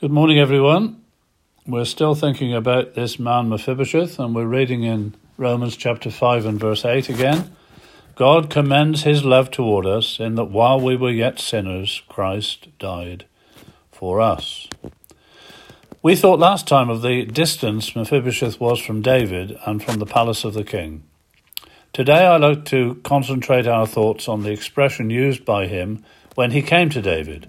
Good morning, everyone. We're still thinking about this man Mephibosheth, and we're reading in Romans chapter 5 and verse 8 again. God commends his love toward us in that while we were yet sinners, Christ died for us. We thought last time of the distance Mephibosheth was from David and from the palace of the king. Today I like to concentrate our thoughts on the expression used by him when he came to David.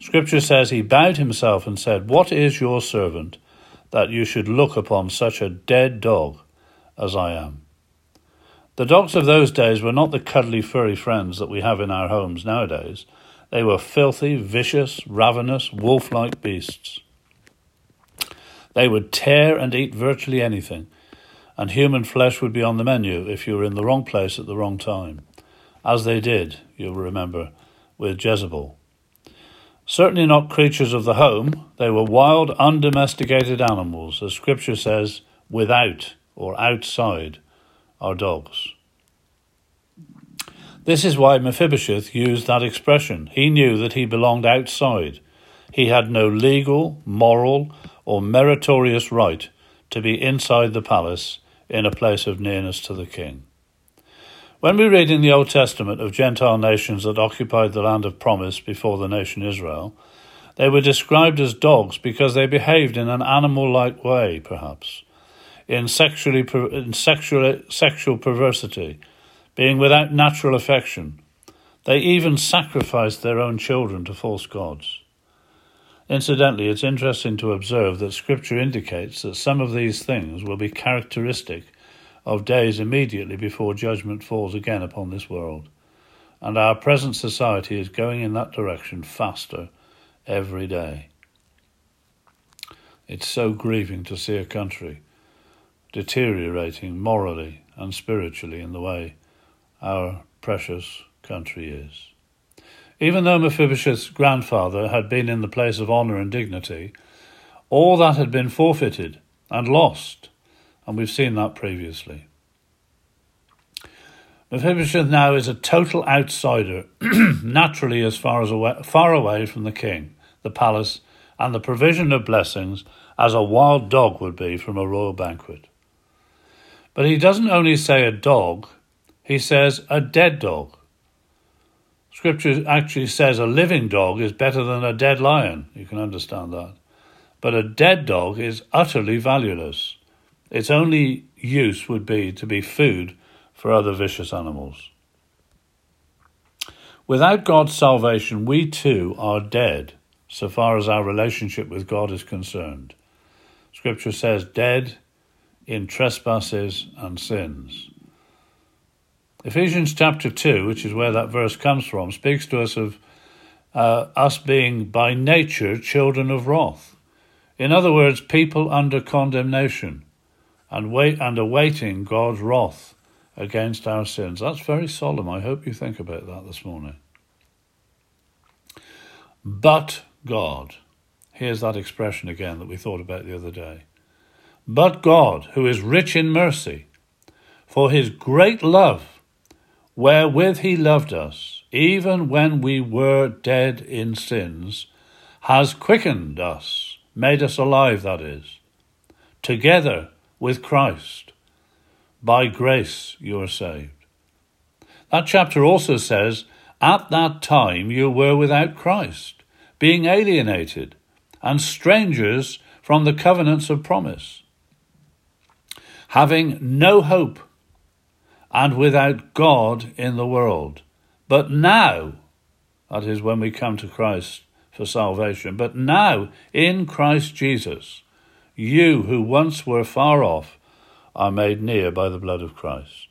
Scripture says he bowed himself and said, What is your servant that you should look upon such a dead dog as I am? The dogs of those days were not the cuddly, furry friends that we have in our homes nowadays. They were filthy, vicious, ravenous, wolf like beasts. They would tear and eat virtually anything, and human flesh would be on the menu if you were in the wrong place at the wrong time, as they did, you'll remember, with Jezebel. Certainly not creatures of the home, they were wild, undomesticated animals, as Scripture says, without or outside our dogs. This is why Mephibosheth used that expression. He knew that he belonged outside. He had no legal, moral, or meritorious right to be inside the palace in a place of nearness to the king. When we read in the Old Testament of Gentile nations that occupied the land of promise before the nation Israel, they were described as dogs because they behaved in an animal like way, perhaps in sexually in sexual sexual perversity, being without natural affection. They even sacrificed their own children to false gods. Incidentally, it's interesting to observe that Scripture indicates that some of these things will be characteristic of days immediately before judgment falls again upon this world. And our present society is going in that direction faster every day. It's so grieving to see a country deteriorating morally and spiritually in the way our precious country is. Even though Mephibosheth's grandfather had been in the place of honour and dignity, all that had been forfeited and lost, and we've seen that previously. Mephibosheth now is a total outsider, naturally as far as away, far away from the king, the palace, and the provision of blessings as a wild dog would be from a royal banquet. But he doesn't only say a dog, he says a dead dog. Scripture actually says a living dog is better than a dead lion. You can understand that. But a dead dog is utterly valueless. Its only use would be to be food for other vicious animals. Without God's salvation, we too are dead so far as our relationship with God is concerned. Scripture says, dead in trespasses and sins. Ephesians chapter 2, which is where that verse comes from, speaks to us of uh, us being by nature children of wrath. In other words, people under condemnation and wait and awaiting God's wrath against our sins. That's very solemn. I hope you think about that this morning. But God. Here's that expression again that we thought about the other day. But God, who is rich in mercy, for his great love, wherewith he loved us, even when we were dead in sins, has quickened us, made us alive, that is, together with Christ. By grace you are saved. That chapter also says, At that time you were without Christ, being alienated, and strangers from the covenants of promise having no hope and without God in the world. But now, that is when we come to Christ for salvation, but now in Christ Jesus, you who once were far off are made near by the blood of Christ.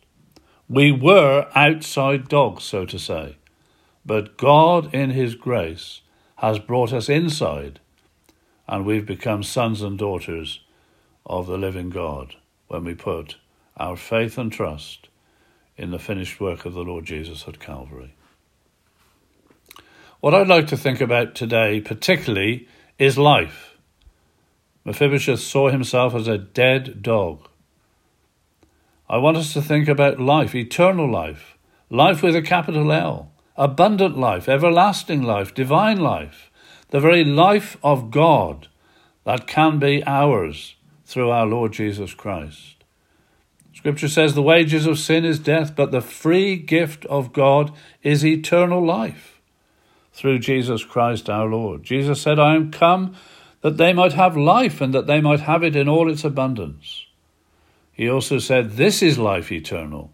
We were outside dogs, so to say, but God in His grace has brought us inside, and we've become sons and daughters of the living God when we put our faith and trust in the finished work of the Lord Jesus at Calvary. What I'd like to think about today, particularly, is life. Mephibosheth saw himself as a dead dog. I want us to think about life, eternal life, life with a capital L, abundant life, everlasting life, divine life, the very life of God that can be ours through our Lord Jesus Christ. Scripture says the wages of sin is death, but the free gift of God is eternal life through Jesus Christ our Lord. Jesus said, I am come that they might have life and that they might have it in all its abundance. He also said, This is life eternal,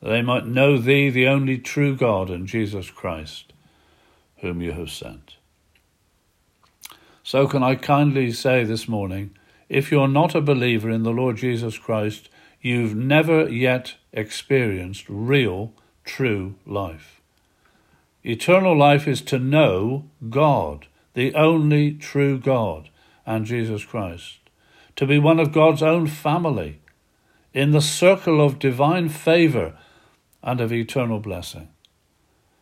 that they might know thee, the only true God, and Jesus Christ, whom you have sent. So, can I kindly say this morning, if you're not a believer in the Lord Jesus Christ, you've never yet experienced real, true life. Eternal life is to know God, the only true God, and Jesus Christ, to be one of God's own family, in the circle of divine favour and of eternal blessing.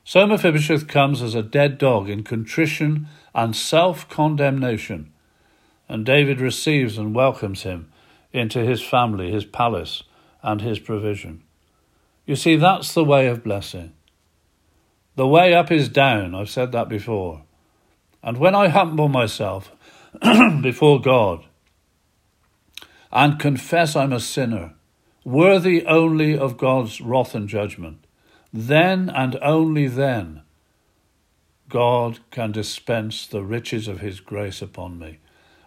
So Mephibosheth comes as a dead dog in contrition and self condemnation, and David receives and welcomes him into his family, his palace, and his provision. You see, that's the way of blessing. The way up is down, I've said that before. And when I humble myself before God and confess I'm a sinner, worthy only of God's wrath and judgment, then and only then God can dispense the riches of His grace upon me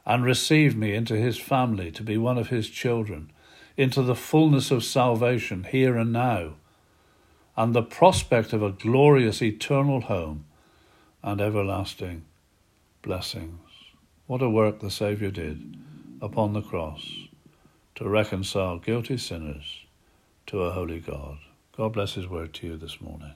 and receive me into his family to be one of his children, into the fullness of salvation here and now, and the prospect of a glorious eternal home and everlasting blessings. What a work the Saviour did upon the cross to reconcile guilty sinners to a holy God. God bless His word to you this morning.